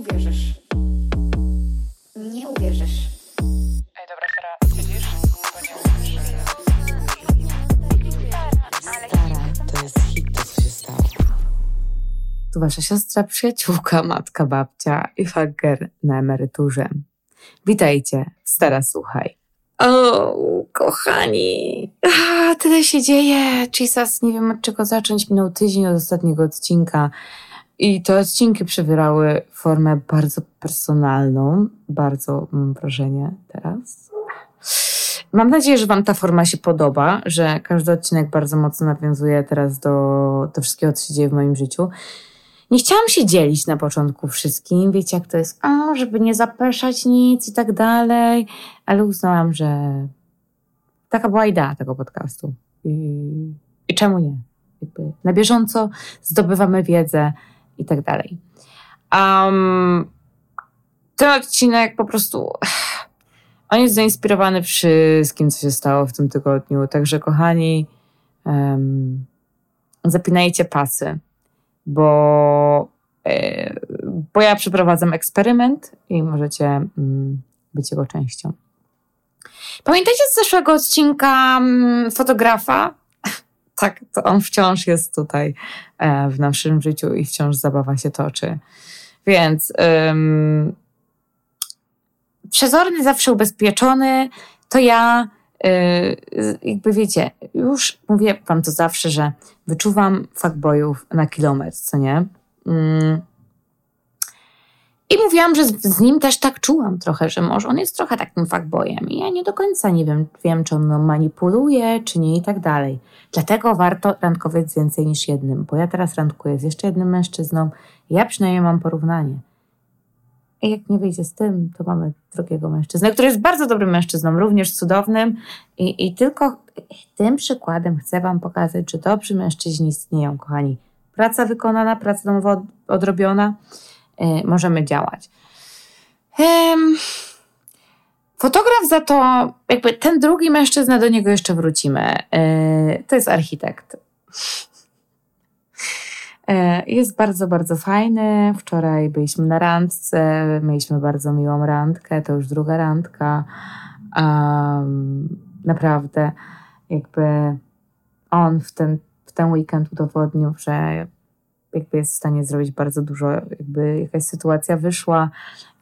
uwierzysz. Nie uwierzysz. Ej, dobra, Sara, siedzisz? Bo nie Stara, to jest hit, to co się stało. Tu wasza siostra, przyjaciółka, matka, babcia i fager na emeryturze. Witajcie, stara słuchaj. O, kochani, a, tyle się dzieje. Jesus, nie wiem od czego zacząć. Minął tydzień od ostatniego odcinka i te odcinki przybierały formę bardzo personalną. Bardzo mam wrażenie teraz. Mam nadzieję, że Wam ta forma się podoba, że każdy odcinek bardzo mocno nawiązuje teraz do, do wszystkiego, co się dzieje w moim życiu. Nie chciałam się dzielić na początku wszystkim, wiecie jak to jest, o, żeby nie zapeszać nic i tak dalej, ale uznałam, że taka była idea tego podcastu. I, i czemu nie? Jakby na bieżąco zdobywamy wiedzę i tak dalej. Um, ten odcinek po prostu on jest zainspirowany wszystkim, co się stało w tym tygodniu. Także, kochani, um, zapinajcie pasy, bo, e, bo ja przeprowadzam eksperyment i możecie mm, być jego częścią. Pamiętacie z zeszłego odcinka mm, fotografa? Tak, to on wciąż jest tutaj e, w naszym życiu i wciąż zabawa się toczy. Więc ym, przezorny, zawsze ubezpieczony, to ja, yy, jakby wiecie, już mówię wam to zawsze, że wyczuwam fuckboyów na kilometr, co nie? Yy. I mówiłam, że z, z, nim też tak czułam trochę, że może on jest trochę takim fuckboyem i ja nie do końca nie wiem, wiem, czy on manipuluje, czy nie i tak dalej. Dlatego warto randkować z więcej niż jednym, bo ja teraz randkuję z jeszcze jednym mężczyzną ja przynajmniej mam porównanie. I jak nie wyjdzie z tym, to mamy drugiego mężczyznę, który jest bardzo dobrym mężczyzną, również cudownym. I, i tylko tym przykładem chcę Wam pokazać, że dobrzy mężczyźni istnieją, kochani. Praca wykonana, praca domowa odrobiona, możemy działać. Fotograf za to, jakby ten drugi mężczyzna, do niego jeszcze wrócimy. Yy, to jest architekt. Jest bardzo, bardzo fajny. Wczoraj byliśmy na randce, mieliśmy bardzo miłą randkę, to już druga randka. Um, naprawdę, jakby on w ten, w ten weekend udowodnił, że jakby jest w stanie zrobić bardzo dużo, jakby jakaś sytuacja wyszła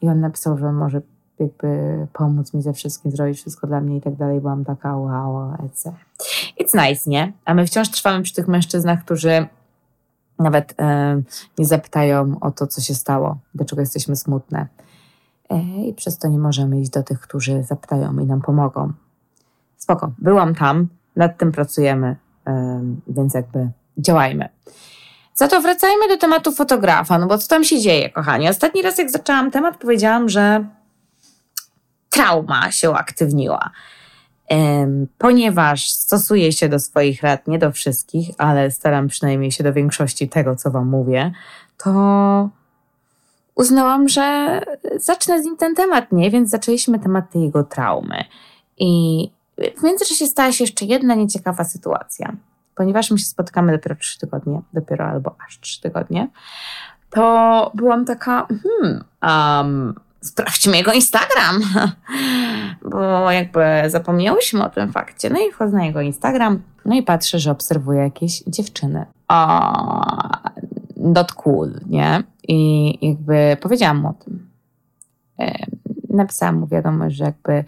i on napisał, że może jakby pomóc mi ze wszystkim, zrobić wszystko dla mnie i tak dalej. Byłam taka wow, etc. It's nice, nie? A my wciąż trwamy przy tych mężczyznach, którzy nawet e, nie zapytają o to, co się stało, dlaczego jesteśmy smutne. E, I przez to nie możemy iść do tych, którzy zapytają i nam pomogą. Spoko, byłam tam, nad tym pracujemy, e, więc jakby działajmy. Za to wracajmy do tematu fotografa, no bo co tam się dzieje, kochani? Ostatni raz, jak zaczęłam temat, powiedziałam, że trauma się uaktywniła ponieważ stosuję się do swoich rad, nie do wszystkich, ale staram przynajmniej się do większości tego, co Wam mówię, to uznałam, że zacznę z nim ten temat, nie? Więc zaczęliśmy temat jego traumy. I w międzyczasie stała się jeszcze jedna nieciekawa sytuacja. Ponieważ my się spotykamy dopiero trzy tygodnie, dopiero albo aż trzy tygodnie, to byłam taka, hmm, um, sprawdźmy jego Instagram, bo jakby zapomniałyśmy o tym fakcie. No i wchodzę na jego Instagram, no i patrzę, że obserwuję jakieś dziewczyny. O, not cool, nie? I jakby powiedziałam mu o tym. Napisałam mu wiadomość, że jakby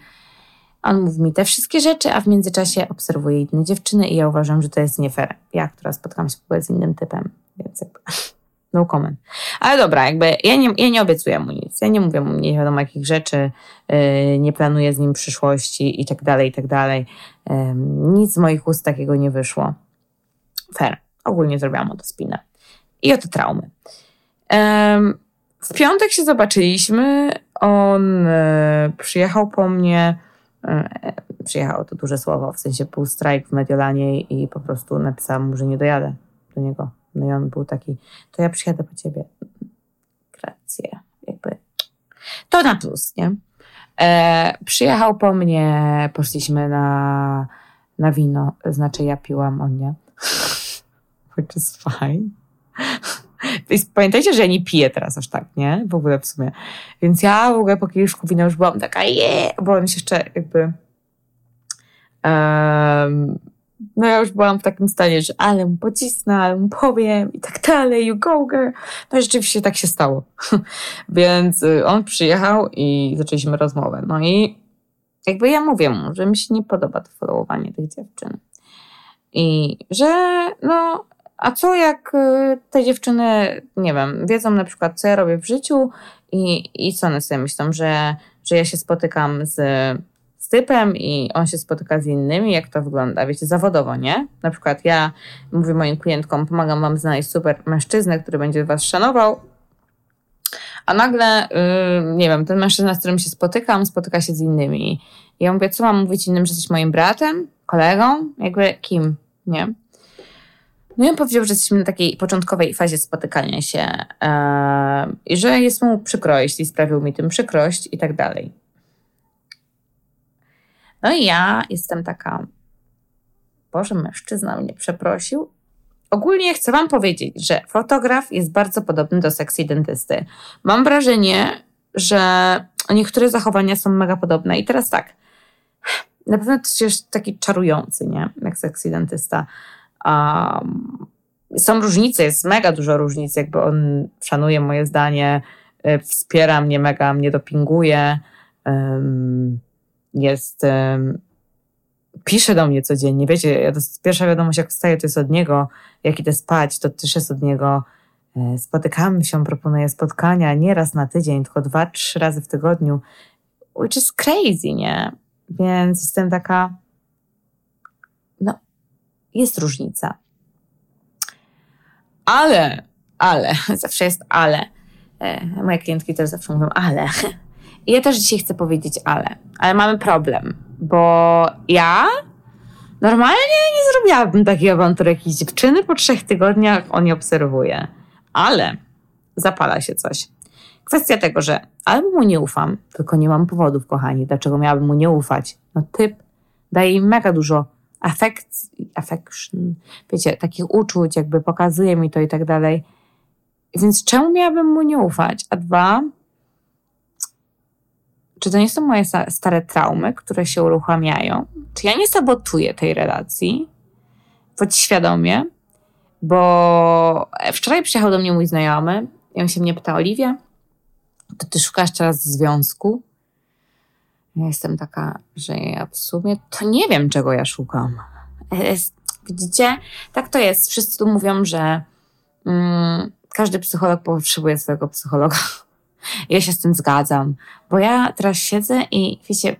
on mówi mi te wszystkie rzeczy, a w międzyczasie obserwuję inne dziewczyny i ja uważam, że to jest nie fair. Ja, która spotkałam się z innym typem, więc jakby no comment. Ale dobra, jakby ja nie, ja nie obiecuję mu nic. Ja nie mówię mu nie wiadomo jakich rzeczy, yy, nie planuję z nim przyszłości i tak dalej, i tak dalej. Nic z moich ust takiego nie wyszło. Fair. Ogólnie zrobiłam o to spinę. I o te traumy. W piątek się zobaczyliśmy. On yy, przyjechał po mnie. Yy, przyjechał to duże słowo, w sensie był strajk w Mediolanie i po prostu napisałam mu, że nie dojadę do niego no i on był taki, to ja przyjadę po ciebie. Grację. Jakby. To na plus, nie? E, przyjechał po mnie, poszliśmy na, na wino, znaczy ja piłam, on nie. Which is fine. Pamiętajcie, że ja nie piję teraz aż tak, nie? W ogóle w sumie. Więc ja w ogóle po kieliszku wina już byłam taka, je, byłam się jeszcze jakby um, no ja już byłam w takim stanie, że ale mu pocisnę, ale mu powiem i tak dalej, you go girl. No i rzeczywiście tak się stało. Więc y, on przyjechał i zaczęliśmy rozmowę. No i jakby ja mówię mu, że mi się nie podoba to followowanie tych dziewczyn. I że no, a co jak y, te dziewczyny, nie wiem, wiedzą na przykład, co ja robię w życiu i, i co one sobie myślą, że, że ja się spotykam z typem i on się spotyka z innymi, jak to wygląda, wiecie, zawodowo, nie? Na przykład ja mówię moim klientkom, pomagam wam znaleźć super mężczyznę, który będzie was szanował, a nagle, yy, nie wiem, ten mężczyzna, z którym się spotykam, spotyka się z innymi. I ja mówię, co mam mówić innym, że jesteś moim bratem, kolegą? Jakby kim, nie? No on powiedział, że jesteśmy na takiej początkowej fazie spotykania się yy, i że jest mu przykro, jeśli sprawił mi tym przykrość i tak dalej. No i ja jestem taka, Boże, mężczyzna mnie przeprosił. Ogólnie chcę Wam powiedzieć, że fotograf jest bardzo podobny do seksy dentysty. Mam wrażenie, że niektóre zachowania są mega podobne. I teraz tak, na pewno to jest taki czarujący, nie? Jak seksy dentysta. Um, są różnice, jest mega dużo różnic, jakby on szanuje moje zdanie, y, wspiera mnie, mega mnie dopinguje. Um, jest, pisze do mnie codziennie, wiecie, ja to, pierwsza wiadomość jak wstaję to jest od niego, jak idę spać to też jest od niego, e, spotykamy się, proponuję spotkania nie raz na tydzień, tylko dwa, trzy razy w tygodniu, which is crazy, nie? Więc jestem taka, jest różnica. Ale, ale, zawsze jest ale. E, moje klientki też zawsze mówią ale. Ja też dzisiaj chcę powiedzieć ale. Ale mamy problem, bo ja normalnie nie zrobiłabym takiej awantury jakiejś dziewczyny. Po trzech tygodniach on je obserwuje. Ale zapala się coś. Kwestia tego, że albo mu nie ufam, tylko nie mam powodów, kochani, dlaczego miałabym mu nie ufać. No typ daje mi mega dużo affect, affection, wiecie, takich uczuć, jakby pokazuje mi to i tak dalej. Więc czemu miałabym mu nie ufać? A dwa, czy to nie są moje stare traumy, które się uruchamiają? Czy ja nie sabotuję tej relacji podświadomie? Bo wczoraj przyjechał do mnie mój znajomy i on się mnie pyta, Oliwia, to ty szukasz teraz związku? Ja jestem taka, że ja w sumie to nie wiem, czego ja szukam. Jest, widzicie? Tak to jest. Wszyscy tu mówią, że mm, każdy psycholog potrzebuje swojego psychologa. Ja się z tym zgadzam, bo ja teraz siedzę i wiecie,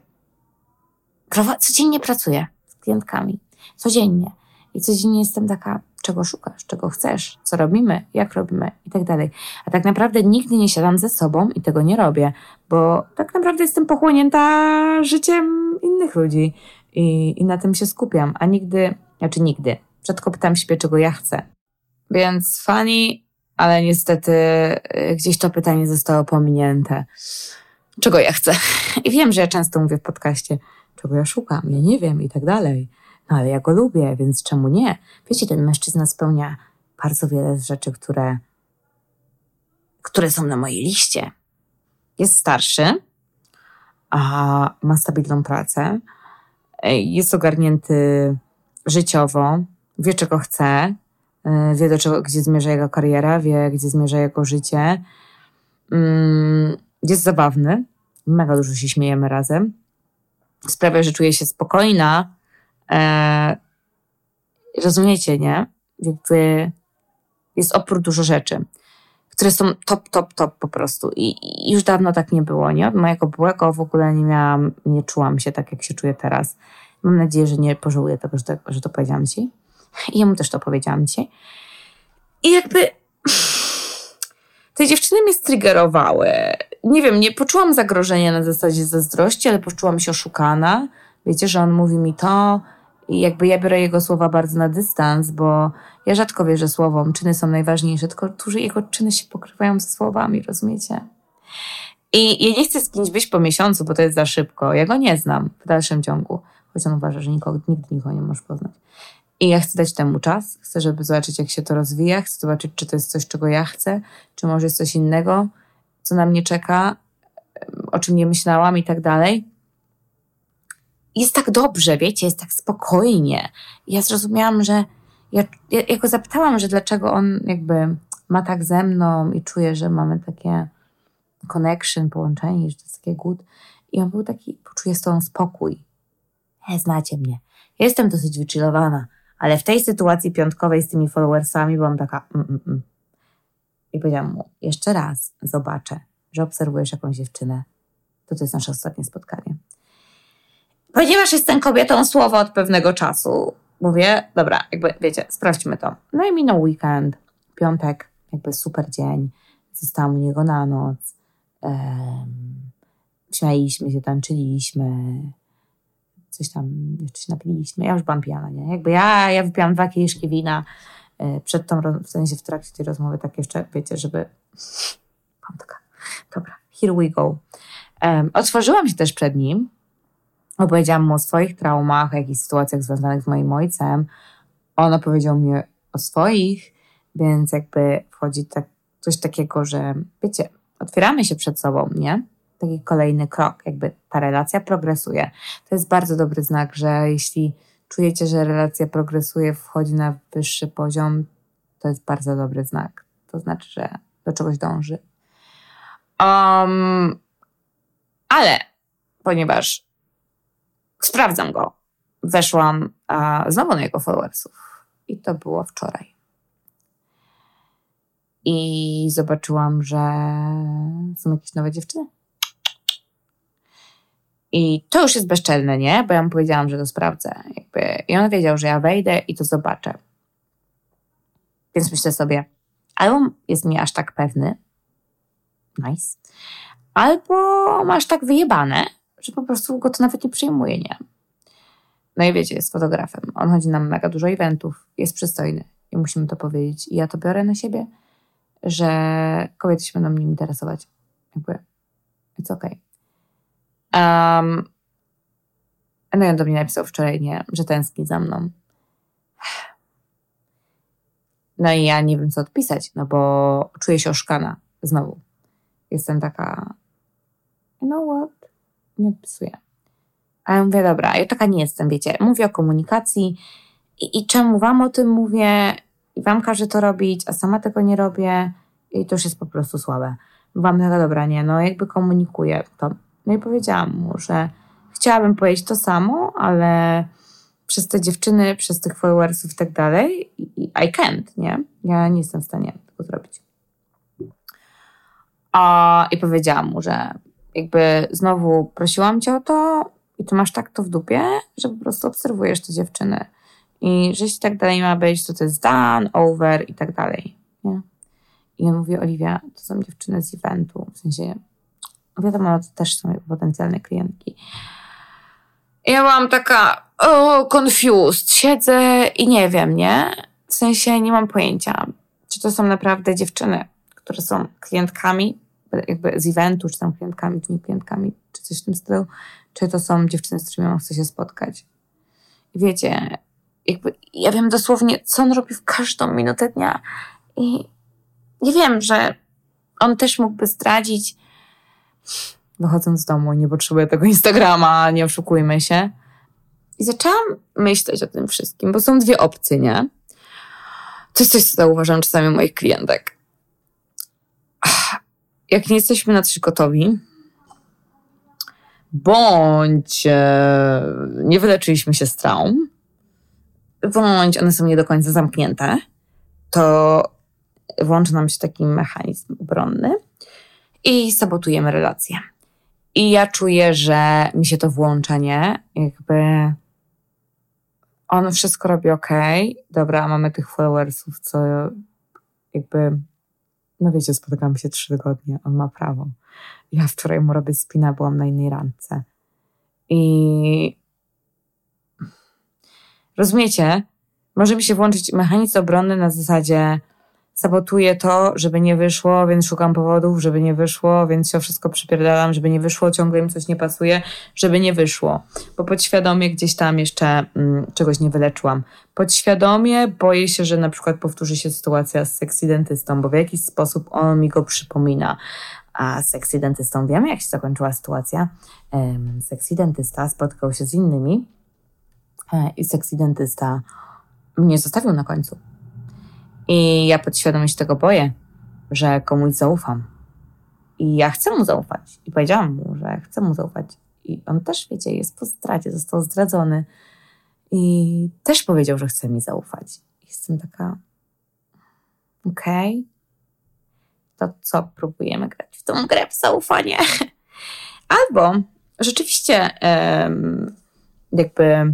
codziennie pracuję z klientkami. Codziennie. I codziennie jestem taka, czego szukasz, czego chcesz, co robimy, jak robimy i tak dalej. A tak naprawdę nigdy nie siadam ze sobą i tego nie robię, bo tak naprawdę jestem pochłonięta życiem innych ludzi i, i na tym się skupiam, a nigdy, znaczy nigdy, rzadko pytam siebie, czego ja chcę. Więc Fanny ale niestety y, gdzieś to pytanie zostało pominięte. Czego ja chcę? I wiem, że ja często mówię w podcaście, czego ja szukam, ja nie wiem i tak dalej. No ale ja go lubię, więc czemu nie? Wiecie, ten mężczyzna spełnia bardzo wiele rzeczy, które, które są na mojej liście. Jest starszy, a ma stabilną pracę, jest ogarnięty życiowo, wie czego chce, E, wie do czego, gdzie zmierza jego kariera, wie gdzie zmierza jego życie. Mm, jest zabawny, mega dużo się śmiejemy razem. Sprawia, że czuję się spokojna. E, rozumiecie, nie? Jakby jest opór dużo rzeczy, które są top, top, top po prostu. I, I, już dawno tak nie było, nie? Od mojego byłego w ogóle nie miałam, nie czułam się tak, jak się czuję teraz. Mam nadzieję, że nie pożałuję tego, że to, że to powiedziałam ci. I jemu też to powiedziałam dzisiaj. I jakby te dziewczyny mnie striggerowały. Nie wiem, nie poczułam zagrożenia na zasadzie zazdrości, ale poczułam się oszukana. Wiecie, że on mówi mi to i jakby ja biorę jego słowa bardzo na dystans, bo ja rzadko wierzę słowom. Czyny są najważniejsze, tylko tu jego czyny się pokrywają ze słowami, rozumiecie? I ja nie chcę z kimś być po miesiącu, bo to jest za szybko. Ja go nie znam w dalszym ciągu. Choć on uważa, że nikogo, nigdy nikogo nie możesz poznać. I ja chcę dać temu czas, chcę, żeby zobaczyć, jak się to rozwija, chcę zobaczyć, czy to jest coś, czego ja chcę, czy może jest coś innego, co na mnie czeka, o czym nie myślałam i tak dalej. Jest tak dobrze, wiecie, jest tak spokojnie. Ja zrozumiałam, że ja, ja, ja go zapytałam, że dlaczego on jakby ma tak ze mną i czuje, że mamy takie connection, połączenie, że to jest takie good. I on był taki, poczuję z tobą spokój. E, znacie mnie. Jestem dosyć wychillowana, ale w tej sytuacji piątkowej z tymi followersami byłam taka mm, mm, mm. I powiedziałam mu, jeszcze raz zobaczę, że obserwujesz jakąś dziewczynę. To to jest nasze ostatnie spotkanie. Ponieważ jestem kobietą słowa od pewnego czasu, mówię, dobra, jakby wiecie, sprawdźmy to. No i minął weekend, piątek, jakby super dzień. Zostałam u niego na noc. Um, śmialiśmy się, tańczyliśmy. Coś tam jeszcze się napiliśmy. Ja już byłam pijana, nie? Jakby ja, ja wypiłam dwa kieliszki wina e, przed tą, w sensie w trakcie tej rozmowy, tak jeszcze, wiecie, żeby... Mam taka, dobra, here we go. Um, otworzyłam się też przed nim, opowiedziałam mu o swoich traumach, o jakichś sytuacjach związanych z moim ojcem. On opowiedział mi o swoich, więc jakby wchodzi tak, coś takiego, że wiecie, otwieramy się przed sobą, nie? Taki kolejny krok, jakby ta relacja progresuje. To jest bardzo dobry znak, że jeśli czujecie, że relacja progresuje, wchodzi na wyższy poziom, to jest bardzo dobry znak. To znaczy, że do czegoś dąży. Um, ale ponieważ sprawdzam go, weszłam a, znowu na jego followersów. I to było wczoraj. I zobaczyłam, że są jakieś nowe dziewczyny. I to już jest bezczelne, nie? Bo ja mu powiedziałam, że to sprawdzę. Jakby. I on wiedział, że ja wejdę i to zobaczę. Więc myślę sobie, albo jest mi aż tak pewny, nice, albo masz tak wyjebane, że po prostu go to nawet nie przyjmuje, nie? No i wiecie, jest fotografem. On chodzi na mega dużo eventów, jest przystojny i musimy to powiedzieć. I ja to biorę na siebie, że kobiety się będą nim interesować. Jakby, it's okay. Um, no i on do mnie napisał wczoraj, nie, że tęskni za mną. No i ja nie wiem, co odpisać, no bo czuję się oszkana znowu. Jestem taka, you know what, nie odpisuję. A ja mówię, dobra, ja taka nie jestem, wiecie, mówię o komunikacji i, i czemu wam o tym mówię i wam każę to robić, a sama tego nie robię i to już jest po prostu słabe. Wam taka, dobra, nie, no jakby komunikuję to. No i powiedziałam mu, że chciałabym powiedzieć to samo, ale przez te dziewczyny, przez tych followersów i tak dalej, I can't, nie? Ja nie jestem w stanie tego zrobić. A, I powiedziałam mu, że jakby znowu prosiłam cię o to i ty masz tak to w dupie, że po prostu obserwujesz te dziewczyny. I że jeśli tak dalej ma być, to to jest done, over i tak dalej. Nie? I on mówi, Oliwia, to są dziewczyny z eventu. W sensie, wiadomo, to też są potencjalne klientki. Ja byłam taka, o, confused. Siedzę i nie wiem, nie? W sensie nie mam pojęcia, czy to są naprawdę dziewczyny, które są klientkami jakby z eventu, czy tam klientkami, nie klientkami, czy coś w tym stylu, czy to są dziewczyny, z którymi on chce się spotkać. I wiecie, jakby ja wiem dosłownie, co on robi w każdą minutę dnia i nie wiem, że on też mógłby zdradzić wychodząc z domu, nie potrzebuję tego Instagrama, nie oszukujmy się. I zaczęłam myśleć o tym wszystkim, bo są dwie opcje, nie? To jest coś, co zauważam czasami moich klientek jak nie jesteśmy na coś gotowi, bądź e, nie wyleczyliśmy się z traum, bądź one są nie do końca zamknięte, to włączy nam się taki mechanizm obronny i sabotujemy relację. I ja czuję, że mi się to włącza, nie? Jakby on wszystko robi ok, dobra, mamy tych followersów, co jakby no wiecie, spotykamy się trzy tygodnie, on ma prawo. Ja wczoraj mu robię spina, byłam na innej randce. I rozumiecie, może mi się włączyć mechanizm obronny na zasadzie sabotuję to, żeby nie wyszło, więc szukam powodów, żeby nie wyszło, więc się o wszystko przypierdalam, żeby nie wyszło, ciągle im coś nie pasuje, żeby nie wyszło. Bo podświadomie gdzieś tam jeszcze mm, czegoś nie wyleczyłam. Podświadomie boję się, że na przykład powtórzy się sytuacja z seksidentystą, bo w jakiś sposób on mi go przypomina. A seksidentystą wiemy, jak się zakończyła sytuacja. Um, seksidentysta spotkał się z innymi e, i seksidentysta mnie zostawił na końcu. I ja podświadomie się tego boję, że komuś zaufam. I ja chcę mu zaufać. I powiedziałam mu, że chcę mu zaufać. I on też, wiecie, jest po zdradzie, został zdradzony. I też powiedział, że chce mi zaufać. Jestem taka, okej, okay. to co, próbujemy grać w tą grę w zaufanie? Albo rzeczywiście jakby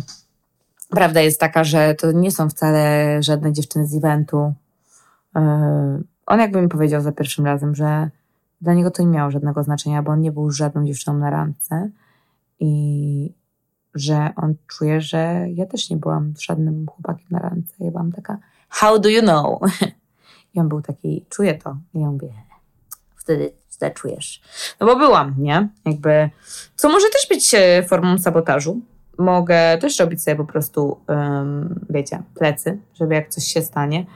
prawda jest taka, że to nie są wcale żadne dziewczyny z eventu. E, on jakby mi powiedział za pierwszym razem, że dla niego to nie miało żadnego znaczenia, bo on nie był żadną dziewczyną na randce i że on czuje, że ja też nie byłam żadnym chłopakiem na randce. Ja byłam taka, how do you know? I on był taki, czuję to. I ja mówię, wtedy źle czujesz. No bo byłam, nie? Jakby, co może też być e, formą sabotażu, mogę też robić sobie po prostu, um, wiecie, plecy, żeby jak coś się stanie.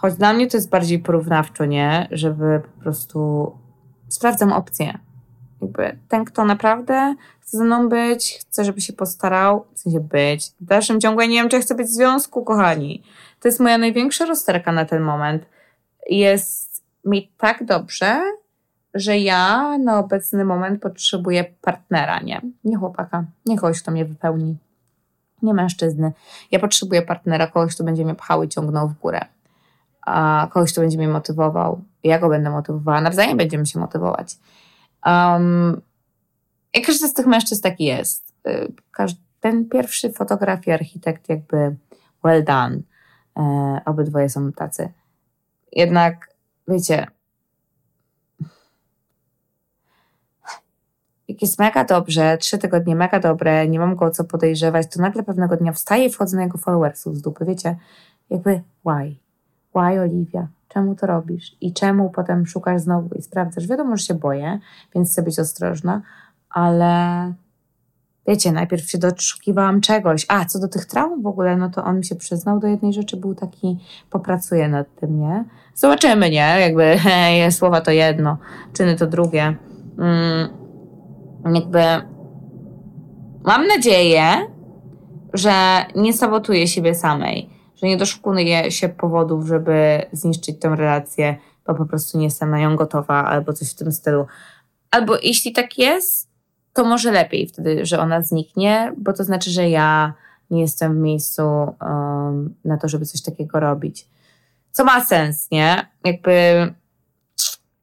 Choć dla mnie to jest bardziej porównawczo, nie? Żeby po prostu sprawdzam opcje. Jakby ten, kto naprawdę chce ze mną być, chce, żeby się postarał, chce się być. W dalszym ciągu ja nie wiem, czy chcę być w związku, kochani. To jest moja największa rozterka na ten moment. Jest mi tak dobrze, że ja na obecny moment potrzebuję partnera, nie? Nie chłopaka, nie kogoś, kto mnie wypełni. Nie mężczyzny. Ja potrzebuję partnera, kogoś, kto będzie mnie pchał i ciągnął w górę. A kogoś, kto będzie mnie motywował. Ja go będę motywowała. Nawzajem będziemy się motywować. Um, I każdy z tych mężczyzn taki jest. Y, ten pierwszy fotograf i architekt jakby well done. E, obydwoje są tacy. Jednak, wiecie, jak jest mega dobrze, trzy tygodnie mega dobre, nie mam go o co podejrzewać, to nagle pewnego dnia wstaję i wchodzę na jego followersów z dupy, wiecie? Jakby, why? Why, Oliwia? Czemu to robisz? I czemu potem szukasz znowu i sprawdzasz? Wiadomo, że się boję, więc chcę być ostrożna, ale wiecie, najpierw się doszukiwałam czegoś. A, co do tych traum w ogóle, no to on mi się przyznał do jednej rzeczy, był taki, popracuje nad tym, nie? Zobaczymy, nie? Jakby he, słowa to jedno, czyny to drugie. Mm jakby mam nadzieję, że nie sabotuję siebie samej, że nie doszukuję się powodów, żeby zniszczyć tę relację, bo po prostu nie jestem na nią gotowa albo coś w tym stylu. Albo jeśli tak jest, to może lepiej wtedy, że ona zniknie, bo to znaczy, że ja nie jestem w miejscu um, na to, żeby coś takiego robić. Co ma sens, nie? Jakby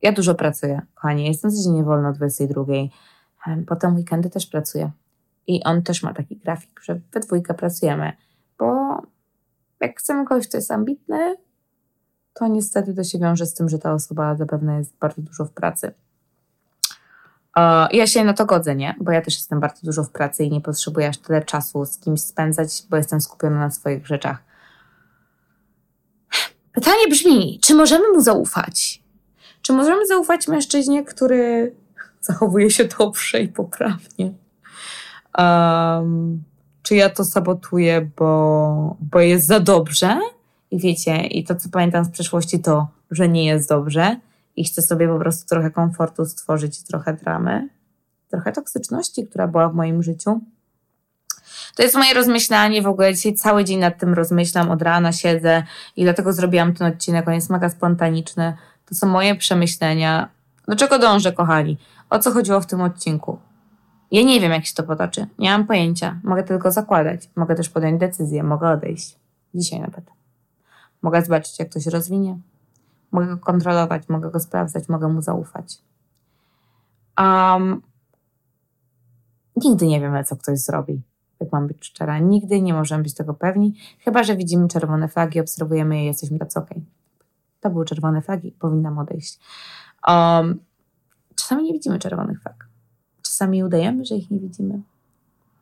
ja dużo pracuję, kochani. Jestem codziennie wolna o 22. Potem weekendy też pracuję. I on też ma taki grafik, że we dwójkę pracujemy, bo jak chcemy kogoś, kto jest ambitny, to niestety to się wiąże z tym, że ta osoba zapewne jest bardzo dużo w pracy. Ja się na to godzę, nie? Bo ja też jestem bardzo dużo w pracy i nie potrzebuję aż tyle czasu z kimś spędzać, bo jestem skupiona na swoich rzeczach. Pytanie brzmi, czy możemy mu zaufać? Czy możemy zaufać mężczyźnie, który zachowuje się dobrze i poprawnie. Um, czy ja to sabotuję, bo, bo jest za dobrze? I wiecie, i to co pamiętam z przeszłości to, że nie jest dobrze i chcę sobie po prostu trochę komfortu stworzyć, trochę dramy, trochę toksyczności, która była w moim życiu. To jest moje rozmyślanie w ogóle. Dzisiaj cały dzień nad tym rozmyślam, od rana siedzę i dlatego zrobiłam ten odcinek. On jest mega spontaniczny. To są moje przemyślenia. Do czego dążę, kochani? O co chodziło w tym odcinku? Ja nie wiem, jak się to potoczy. Nie mam pojęcia. Mogę tylko zakładać. Mogę też podjąć decyzję. Mogę odejść. Dzisiaj nawet. Mogę zobaczyć, jak to się rozwinie. Mogę go kontrolować, mogę go sprawdzać, mogę mu zaufać. Um, nigdy nie wiemy, co ktoś zrobi, jak mam być szczera. Nigdy nie możemy być tego pewni, chyba że widzimy czerwone flagi, obserwujemy je i jesteśmy tacy okej. Okay. To były czerwone flagi, powinnam odejść. Um, Czasami nie widzimy czerwonych flag. Czasami udajemy, że ich nie widzimy.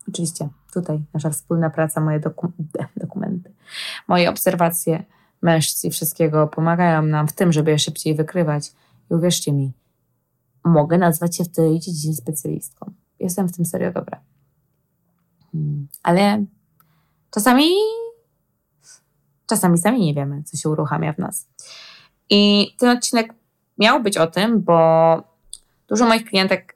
Oczywiście tutaj nasza wspólna praca, moje doku dokumenty, moje obserwacje mężczyzn i wszystkiego pomagają nam w tym, żeby je szybciej wykrywać. I uwierzcie mi, mogę nazwać się w tej dziedzinie specjalistką. Jestem w tym serio dobra. Hmm. Ale czasami, czasami sami nie wiemy, co się uruchamia w nas. I ten odcinek miał być o tym, bo dużo moich klientek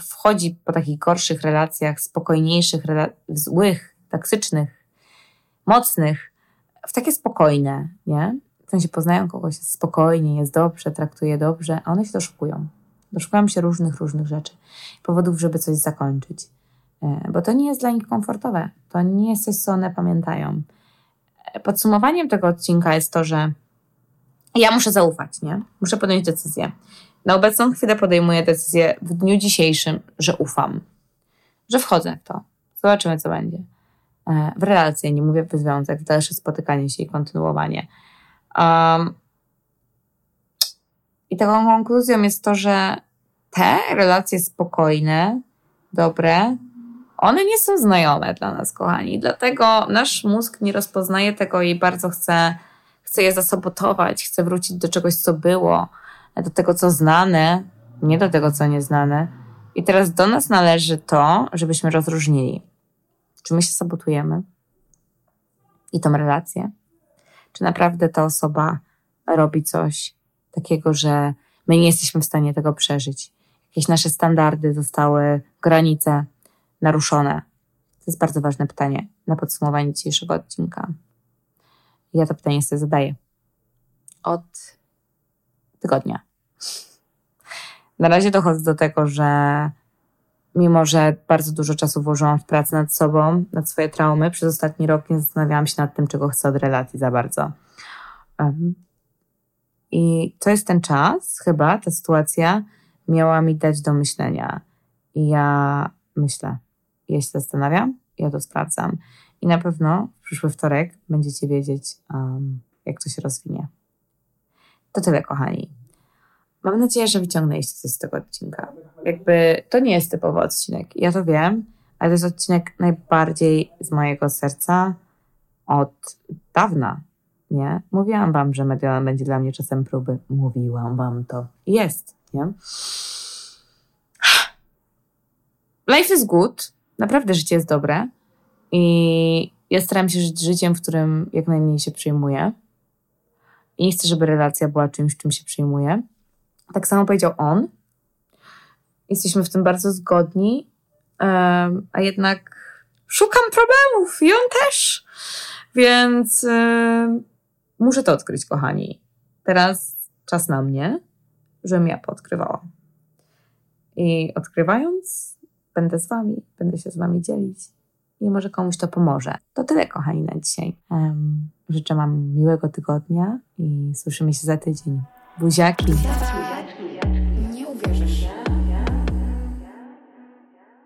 wchodzi po takich gorszych relacjach, spokojniejszych, złych, toksycznych, mocnych, w takie spokojne, nie? W sensie poznają kogoś spokojnie, jest dobrze, traktuje dobrze, a one się doszukują. Doszukują się różnych, różnych rzeczy, powodów, żeby coś zakończyć. E, bo to nie jest dla nich komfortowe. To nie jest coś, co one pamiętają. E, podsumowaniem tego odcinka jest to, że ja muszę zaufać, nie? Muszę podjąć decyzję. Na obecną chwilę podejmuję decyzję w dniu dzisiejszym, że ufam, że wchodzę w to. Zobaczymy, co będzie. E, w relację, nie mówię w związek, w dalsze spotykanie się i kontynuowanie. Um, I taką konkluzją jest to, że te relacje spokojne, dobre, one nie są znajome dla nas, kochani. Dlatego nasz mózg nie rozpoznaje tego i bardzo chce, chce je zasabotować, chce wrócić do czegoś, co było, do tego, co znane, nie do tego, co nieznane. I teraz do nas należy to, żebyśmy rozróżnili, czy my się sabotujemy i tą relację, czy naprawdę ta osoba robi coś takiego, że my nie jesteśmy w stanie tego przeżyć. Jakieś nasze standardy zostały, granice naruszone. To jest bardzo ważne pytanie na podsumowanie dzisiejszego odcinka. Ja to pytanie sobie zadaję od tygodnia. Na razie dochodzę do tego, że mimo, że bardzo dużo czasu włożyłam w pracę nad sobą, nad swoje traumy, przez ostatni rok nie zastanawiałam się nad tym, czego chcę od relacji za bardzo. Um, I to jest ten czas, chyba, ta sytuacja miała mi dać do myślenia. I ja myślę, ja się zastanawiam, ja to sprawdzam. I na pewno w przyszły wtorek będziecie wiedzieć, um, jak to się rozwinie. To tyle, kochani. Mam nadzieję, że wyciągnęliście coś z tego odcinka. Jakby to nie jest typowy odcinek. Ja to wiem, ale to jest odcinek najbardziej z mojego serca od dawna. Nie? Mówiłam wam, że Mediolan będzie dla mnie czasem próby. Mówiłam wam to. Jest, nie? Life is good. Naprawdę życie jest dobre. I ja staram się żyć życiem, w którym jak najmniej się przyjmuję. I nie chcę, żeby relacja była czymś, czym się przyjmuje. Tak samo powiedział on. Jesteśmy w tym bardzo zgodni, a jednak szukam problemów i on też. Więc muszę to odkryć, kochani. Teraz czas na mnie, żebym ja podkrywała. I odkrywając, będę z Wami, będę się z Wami dzielić i może komuś to pomoże. To tyle, kochani, na dzisiaj. Życzę Wam miłego tygodnia i słyszymy się za tydzień. Buziaki!